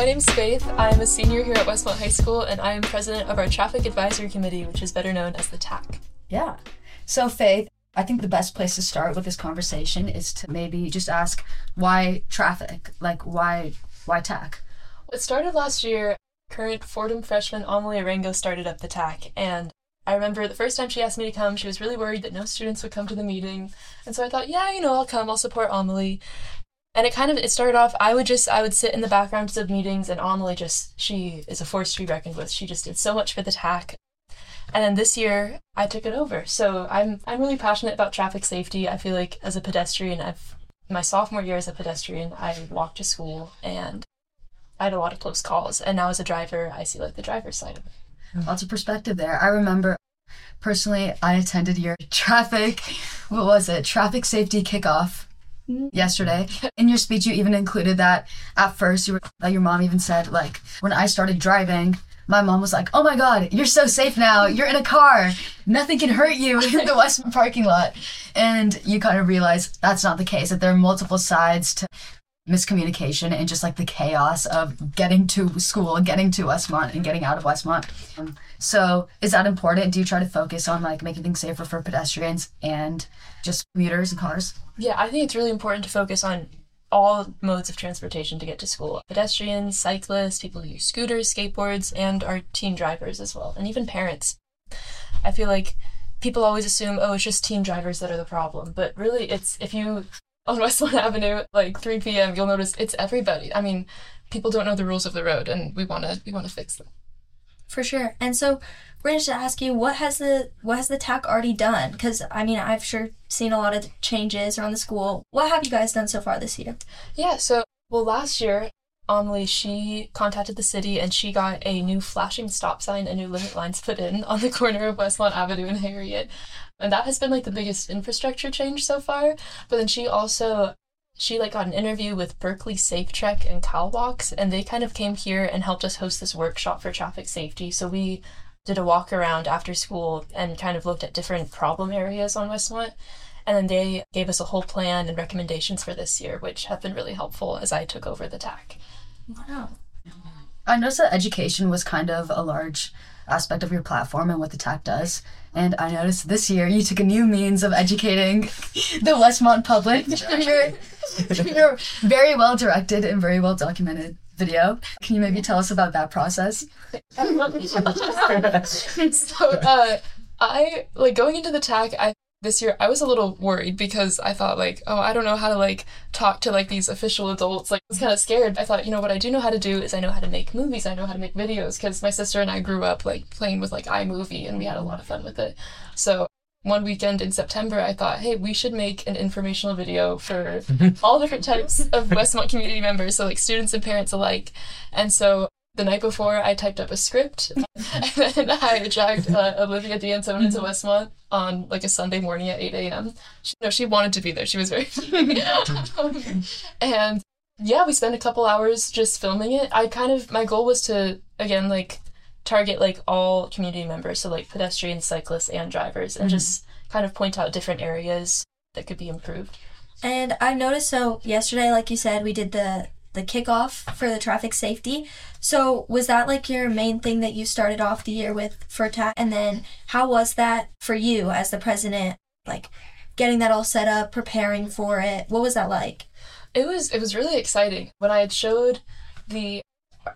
my name's Faith. I'm a senior here at Westmont High School, and I am president of our Traffic Advisory Committee, which is better known as the TAC. Yeah. So, Faith, I think the best place to start with this conversation is to maybe just ask why traffic? Like, why, why TAC? It started last year. Current Fordham freshman Amelie Arango started up the TAC, and I remember the first time she asked me to come, she was really worried that no students would come to the meeting. And so I thought, yeah, you know, I'll come, I'll support Amelie. And it kind of it started off I would just I would sit in the backgrounds of meetings and Amelie just she is a force to be reckoned with. She just did so much for the TAC. And then this year I took it over. So I'm I'm really passionate about traffic safety. I feel like as a pedestrian I've my sophomore year as a pedestrian, I walked to school and I had a lot of close calls. And now as a driver, I see like the driver's side of it. Mm-hmm. Lots of perspective there. I remember personally, I attended your traffic, what was it? Traffic safety kickoff yesterday. In your speech, you even included that at first, you were, that your mom even said, like, when I started driving, my mom was like, "Oh my God, you're so safe now. You're in a car. Nothing can hurt you in the Westmont parking lot." And you kind of realize that's not the case. That there are multiple sides to miscommunication and just like the chaos of getting to school, and getting to Westmont, and getting out of Westmont. Um, so, is that important? Do you try to focus on like making things safer for pedestrians and just commuters and cars? Yeah, I think it's really important to focus on all modes of transportation to get to school pedestrians, cyclists, people who use scooters, skateboards, and our teen drivers as well, and even parents. I feel like people always assume, oh, it's just teen drivers that are the problem. But really, it's if you on Westmont Avenue, like 3 p.m., you'll notice it's everybody. I mean, people don't know the rules of the road, and we want to we want to fix them. For sure. And so we're going to ask you what has the what has the TAC already done? Because I mean, I've sure seen a lot of changes around the school. What have you guys done so far this year? Yeah. So well, last year. Amelie, she contacted the city and she got a new flashing stop sign and new limit lines put in on the corner of Westmont Avenue and Harriet. And that has been like the biggest infrastructure change so far. But then she also she like got an interview with Berkeley SafeTREC and CalWalks, and they kind of came here and helped us host this workshop for traffic safety. So we did a walk around after school and kind of looked at different problem areas on Westmont. And then they gave us a whole plan and recommendations for this year, which have been really helpful as I took over the TAC. Wow. I noticed that education was kind of a large aspect of your platform and what the TAC does. And I noticed this year you took a new means of educating the Westmont public through your, through your very well directed and very well documented video. Can you maybe tell us about that process? so, uh, I like going into the TAC. I this year I was a little worried because I thought like, oh, I don't know how to like talk to like these official adults. Like I was kind of scared. I thought, you know what I do know how to do is I know how to make movies. I know how to make videos because my sister and I grew up like playing with like iMovie and we had a lot of fun with it. So one weekend in September, I thought, hey, we should make an informational video for all different types of Westmont community members, so like students and parents alike. And so the night before, I typed up a script, and then I dragged uh, Olivia D'Antona into Westmont on like a Sunday morning at 8 a.m. She, no, she wanted to be there. She was very and yeah, we spent a couple hours just filming it. I kind of my goal was to again like target like all community members, so like pedestrians, cyclists, and drivers, and mm-hmm. just kind of point out different areas that could be improved. And I noticed so yesterday, like you said, we did the the kickoff for the traffic safety. So was that like your main thing that you started off the year with for TAC? And then how was that for you as the president? Like getting that all set up, preparing for it. What was that like? It was it was really exciting. When I had showed the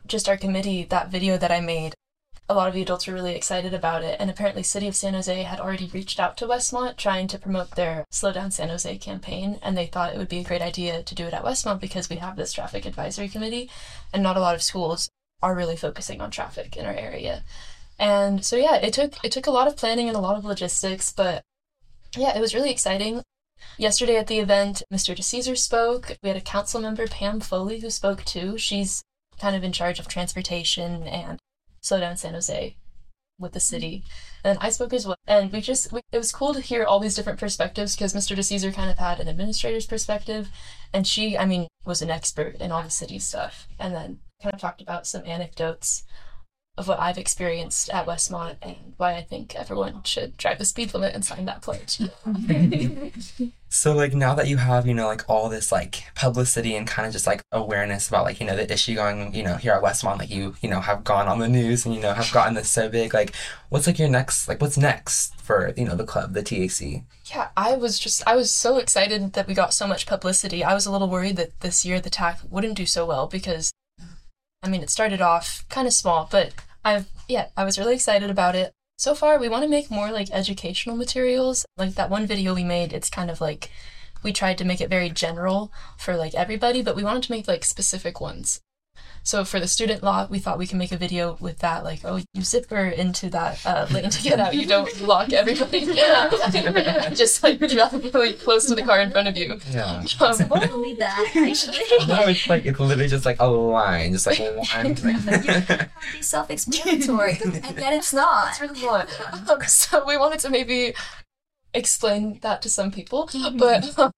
just our committee that video that I made, a lot of the adults were really excited about it, and apparently City of San Jose had already reached out to Westmont trying to promote their Slow Down San Jose campaign, and they thought it would be a great idea to do it at Westmont because we have this traffic advisory committee, and not a lot of schools are really focusing on traffic in our area. And so yeah, it took it took a lot of planning and a lot of logistics, but yeah, it was really exciting. Yesterday at the event, Mr. DeCesar spoke. We had a council member, Pam Foley, who spoke too. She's kind of in charge of transportation and slow down San Jose with the city. Mm-hmm. And I spoke as well. And we just, we, it was cool to hear all these different perspectives because Mr. DeCesar kind of had an administrator's perspective. And she, I mean, was an expert in all the city stuff. And then kind of talked about some anecdotes of what I've experienced at Westmont and why I think everyone should drive the speed limit and sign that pledge. So like now that you have, you know, like all this like publicity and kind of just like awareness about like, you know, the issue going, you know, here at Westmont, like you, you know, have gone on the news and, you know, have gotten this so big, like what's like your next like what's next for, you know, the club, the TAC? Yeah, I was just I was so excited that we got so much publicity. I was a little worried that this year the TAC wouldn't do so well because I mean it started off kind of small, but I've yeah, I was really excited about it. So far, we want to make more like educational materials. Like that one video we made, it's kind of like we tried to make it very general for like everybody, but we wanted to make like specific ones. So for the student law, we thought we can make a video with that, like, oh, you zipper into that uh, lane to get out. You don't lock everybody. Just like drop really close to the car in front of you. Yeah. Um, I believe that actually. No, it's like it's literally just like a line, just like one. be self-explanatory, and yet it's not. It's really not. Um, so we wanted to maybe explain that to some people, but um,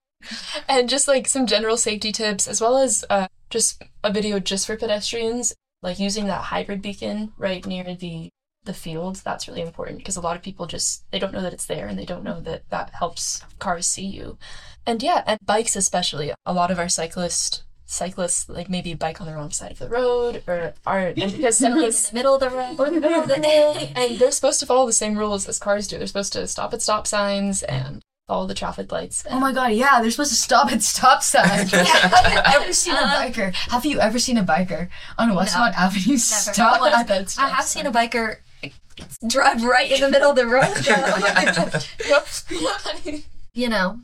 and just like some general safety tips, as well as uh, just a video just for pedestrians, like using that hybrid beacon right near the the field. That's really important because a lot of people just they don't know that it's there and they don't know that that helps cars see you. And yeah, and bikes especially. A lot of our cyclists cyclists like maybe bike on the wrong side of the road or are and because In the middle of the road. or the middle of the day, and they're supposed to follow the same rules as cars do. They're supposed to stop at stop signs and follow the traffic lights. Oh my god, yeah, they're supposed to stop at stop signs. have you ever seen a um, biker? Have you ever seen a biker on Westmont Avenue stop Never. at that stop I have seen a biker drive right in the middle of the road. though. you know.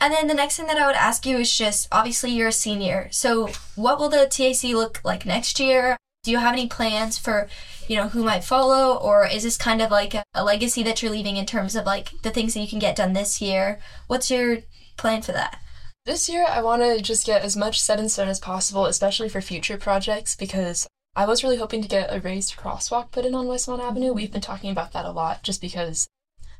And then the next thing that I would ask you is just obviously you're a senior. So what will the TAC look like next year? Do you have any plans for, you know, who might follow or is this kind of like a, a legacy that you're leaving in terms of like the things that you can get done this year? What's your plan for that? This year, I want to just get as much set in stone as possible, especially for future projects, because I was really hoping to get a raised crosswalk put in on Westmont Avenue. We've been talking about that a lot, just because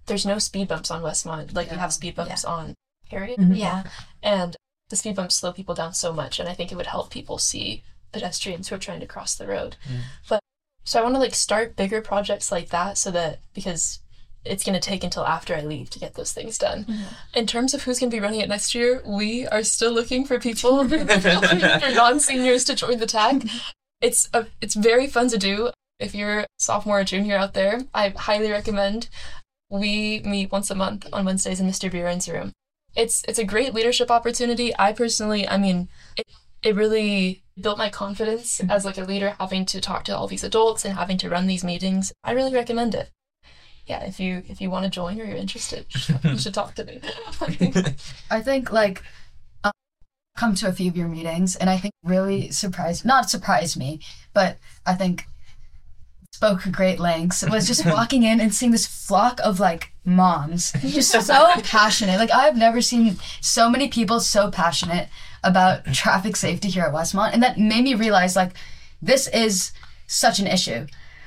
there's no speed bumps on Westmont. Like we have speed bumps on Harriet, Mhm. Yeah. and the speed bumps slow people down so much, and I think it would help people see pedestrians who are trying to cross the road. Mm. But so I want to like start bigger projects like that, so that because it's going to take until after I leave to get those things done. Mm-hmm. In terms of who's going to be running it next year, we are still looking for people for non-seniors to join the TAC. Mm-hmm. It's a, it's very fun to do. If you're a sophomore or junior out there, I highly recommend. We meet once a month on Wednesdays in Mr. Buren's room. It's it's a great leadership opportunity. I personally, I mean, it, it really built my confidence as like a leader having to talk to all these adults and having to run these meetings. I really recommend it. Yeah, if you if you want to join or you're interested, you should talk to me. I think like um, come to a few of your meetings, and I think really surprised, not surprised me, but I think spoke great lengths. Was just walking in and seeing this flock of like moms, just so passionate. Like I've never seen so many people so passionate about traffic safety here at Westmont, and that made me realize like this is such an issue.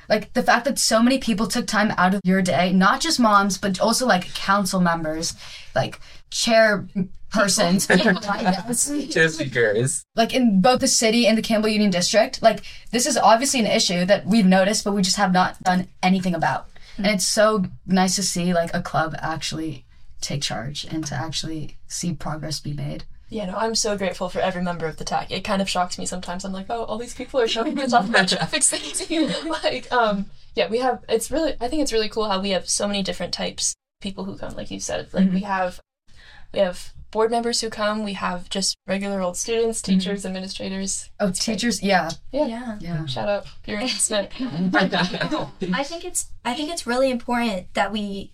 Like the fact that so many people took time out of your day, not just moms, but also like council members, like chairpersons, chair speakers. like in both the city and the Campbell Union District. Like this is obviously an issue that we've noticed, but we just have not done anything about. And it's so nice to see like a club actually take charge and to actually see progress be made. Yeah, no, I'm so grateful for every member of the TAC. It kind of shocks me sometimes. I'm like, oh, all these people are showing to talk about traffic safety. like, um, yeah, we have. It's really. I think it's really cool how we have so many different types of people who come. Like you said, like we have, we have board members who come. We have just regular old students, teachers, administrators. Oh, teachers, yeah, Yeah. Yeah. yeah. Shout out, Buren Smith. I think it's I think it's really important that we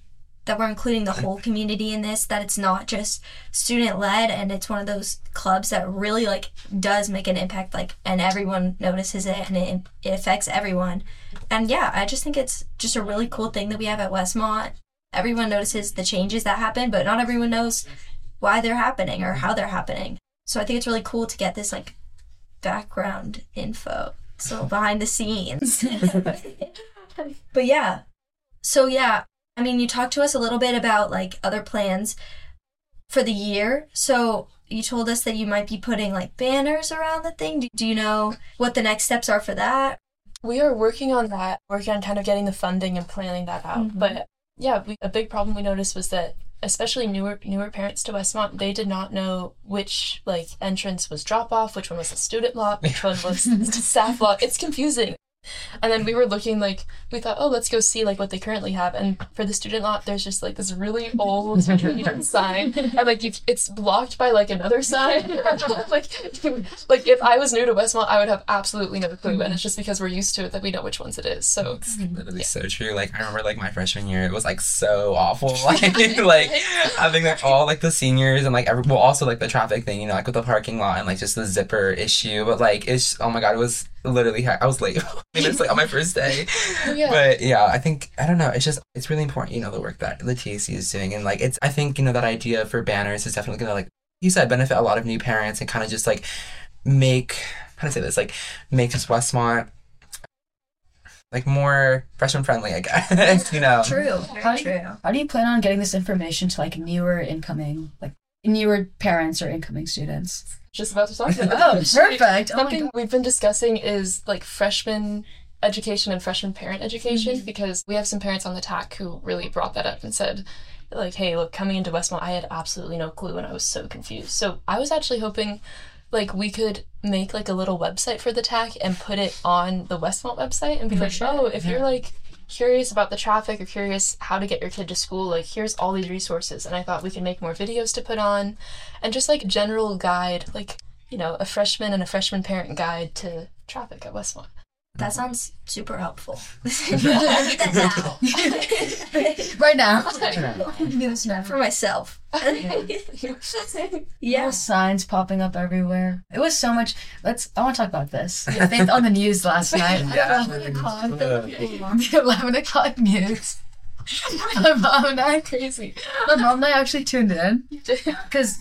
that we're including the whole community in this that it's not just student led and it's one of those clubs that really like does make an impact like and everyone notices it and it, it affects everyone. And yeah i just think it's just a really cool thing that we have at westmont. Everyone notices the changes that happen but not everyone knows why they're happening or how they're happening. So i think it's really cool to get this like background info so behind the scenes. But yeah. So yeah i mean you talked to us a little bit about like other plans for the year so you told us that you might be putting like banners around the thing do, do you know what the next steps are for that We are working on that, working on kind of getting the funding and planning that out. Mhm. But yeah, we, a big problem we noticed was that especially newer newer parents to Westmont, they did not know which like entrance was drop off, which one was the student lot, which one was the staff lot. It's confusing. And then we were looking like we thought, oh, let's go see like what they currently have. And for the student lot, there's just like this really old sign, and like you, it's blocked by like another sign. like, like if I was new to Westmont, I would have absolutely no clue. And it's just because we're used to it that we know which ones it is. So It's literally so true. Like I remember like my freshman year, it was like so awful. Like like having like all like the seniors and like every, well also like the traffic thing, you know, like with the parking lot and like just the zipper issue. But like it's oh my god, it was literally I was late. I mean, it's like on my first day. Yeah. But yeah, I think I don't know. It's just it's really important, you know, the work that the TAC is doing, and like it's I think you know that idea for banners is definitely gonna like you said benefit a lot of new parents and kind of just like make how to say this like make just Westmont like more freshman friendly, I guess. you know. True. How do, you, True. how do you plan on getting this information to like newer incoming, like newer parents or incoming students? Just about to talk about Oh, perfect. Oh Something God. we've been discussing is like freshman education and freshman parent education Mm-hmm. because we have some parents on the TAC who really brought that up and said, like, hey, look, coming into Westmont, I had absolutely no clue and I was so confused. So I was actually hoping like we could make like a little website for the TAC and put it on the Westmont website and be like, oh, if you're like curious about the traffic or curious how to get your kid to school, like here's all these resources. And I thought we could make more videos to put on and just like general guide, like, you know, a freshman and a freshman parent guide to traffic at Westmont. That sounds super helpful. I need that Right now. now for myself. yeah. Little signs popping up everywhere. It was so much. Let's. I want to talk about this. I think on the news last night. Yeah. The eleven o'clock news. My mom and I Crazy. My mom and I actually tuned in because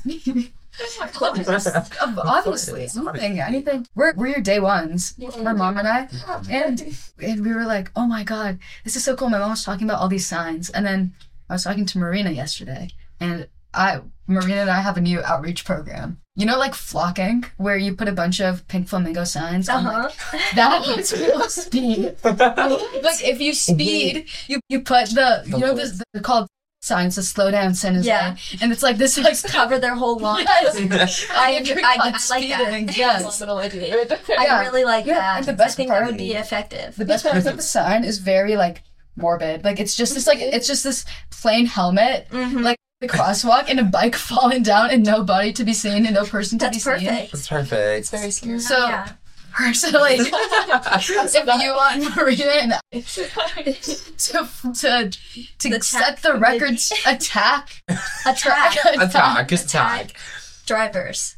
obviously anything, anything. We're we're your day ones. My mom and I, and and we were like, oh my god, this is so cool. My mom was talking about all these signs, and then I was talking to Marina yesterday, and I Marina and I have a new outreach program. You know, like flocking, where you put a bunch of pink flamingo signs on like Uh-huh. that is real speed. like if you speed, you you put the you know this they're called signs to slow down San Jose, Yeah. and it's like this like Cover their whole lawn. Yes. I, If you're I, I caught like that. speeding, yes. Little idea right there. I really like Yeah, that. and the best I think that would be effective. The best part is that the sign is very like morbid. Like it's just this like it's just this plain helmet, Mhm. like the crosswalk, and a bike falling down, and no body to be seen, and no person to That's be seen. perfect. That's perfect. It's very scary. So yeah. personally, if you want Marina and I to to to The set the committee. records attack Attack Attack, just attack. drivers.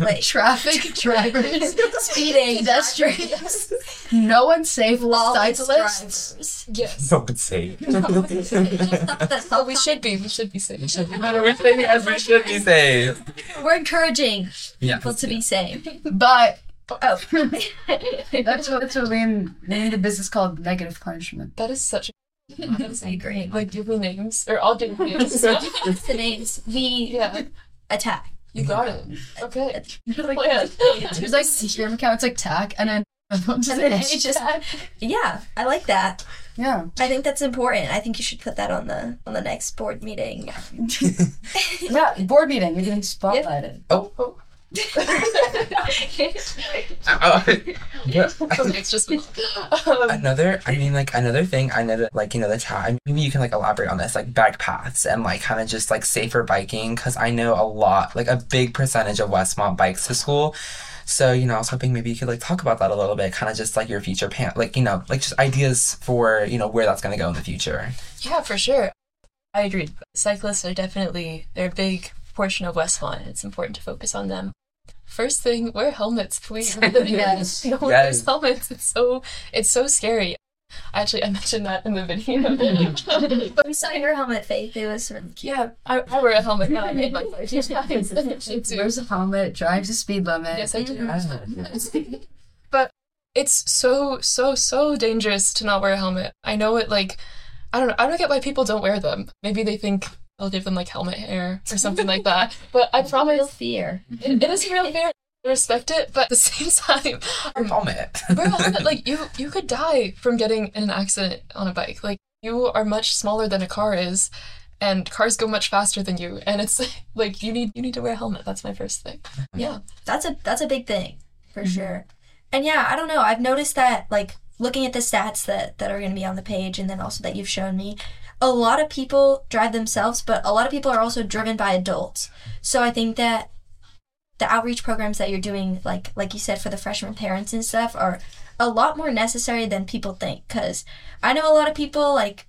Wait. traffic drivers, Speeding. pedestrians, no one safe, Lawless cyclists. drivers. yes. So good say. Oh, we should be. We should be safe. We should be. We're saying as we should be safe. We're encouraging Yeah. people to be safe. But Oh. that's what that's what we named the business called negative punishment. That is such a. I agree. Like, give me names. Or I'll give names. the names. We yeah. attack. You got it. Okay. Plan. There's like Instagram account, it's like tack, and then And then it's just yeah, I like that. yeah. I think that's important. I think you should put that on the on the next board meeting. Yeah, board meeting. We're getting spotlighted. Oh. Oh. Yeah. it's just. Another, I mean, like another thing I know, that, like you know, the time. Maybe you can like elaborate on this, like bike paths and like kind of just like safer biking, because I know a lot, like a big percentage of Westmont bikes to school. So you know, I was hoping maybe you could like talk about that a little bit, kind of just like your future pan, like you know, like just ideas for you know where that's gonna go in the future. Yeah, for sure. I agree. Cyclists are definitely they're a big portion of Westmont. and It's important to focus on them. First thing, wear helmets, please. Yes. no one Yes. wears helmets. It's so it's so scary. Actually, I mentioned that in the video. But we saw your helmet, Faith. It was really cute. yeah, I, I wear a helmet when I made my first Me too. Wears a helmet, drives the speed limit. Yes, I do. but it's so so so dangerous to not wear a helmet. I know it like I don't know. I don't get why people don't wear them. Maybe they think I'll give them like helmet hair or something like that. But I promise, Real promise fear. it, it is real fear. I respect it, but at the same time, Wear a helmet. wear a helmet. Like you, you could die from getting in an accident on a bike. Like you are much smaller than a car is, and cars go much faster than you. And it's like you need you need to wear a helmet. That's my first thing. Mm-hmm. Yeah. That's a that's a big thing for mm-hmm. sure. And yeah, I don't know. I've noticed that like looking at the stats that that are going to be on the page and then also that you've shown me, a lot of people drive themselves, but a lot of people are also driven by adults. So I think that the outreach programs that you're doing like like you said for the freshman parents and stuff are a lot more necessary than people think cuz I know a lot of people like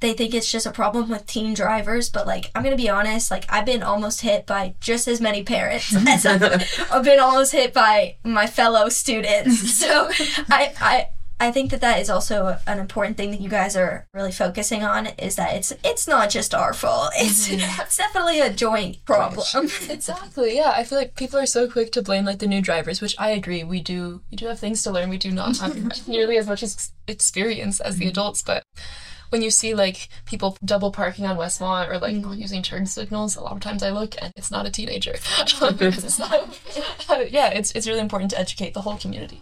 they think it's just a problem with teen drivers, but like I'm gonna be honest, like I've been almost hit by just as many parents as I've, I've been almost hit by my fellow students. So I I I think that that is also an important thing that you guys are really focusing on is that it's it's not just our fault. It's mm-hmm. it's definitely a joint problem. Exactly. Yeah, I feel like people are so quick to blame like the new drivers, which I agree. We do we do have things to learn. We do not have nearly as much ex- experience as the mm-hmm. adults, but when you see like people double parking on Westmont or like not using turn signals, a lot of times I look and it's not a teenager. It's not- yeah, it's it's really important to educate the whole community.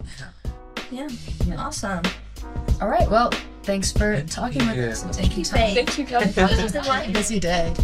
Yeah. Awesome. All right. Well, thanks for talking with us. Thank you. us. and taking time. Faye. Thank you guys. This is the one. Busy day.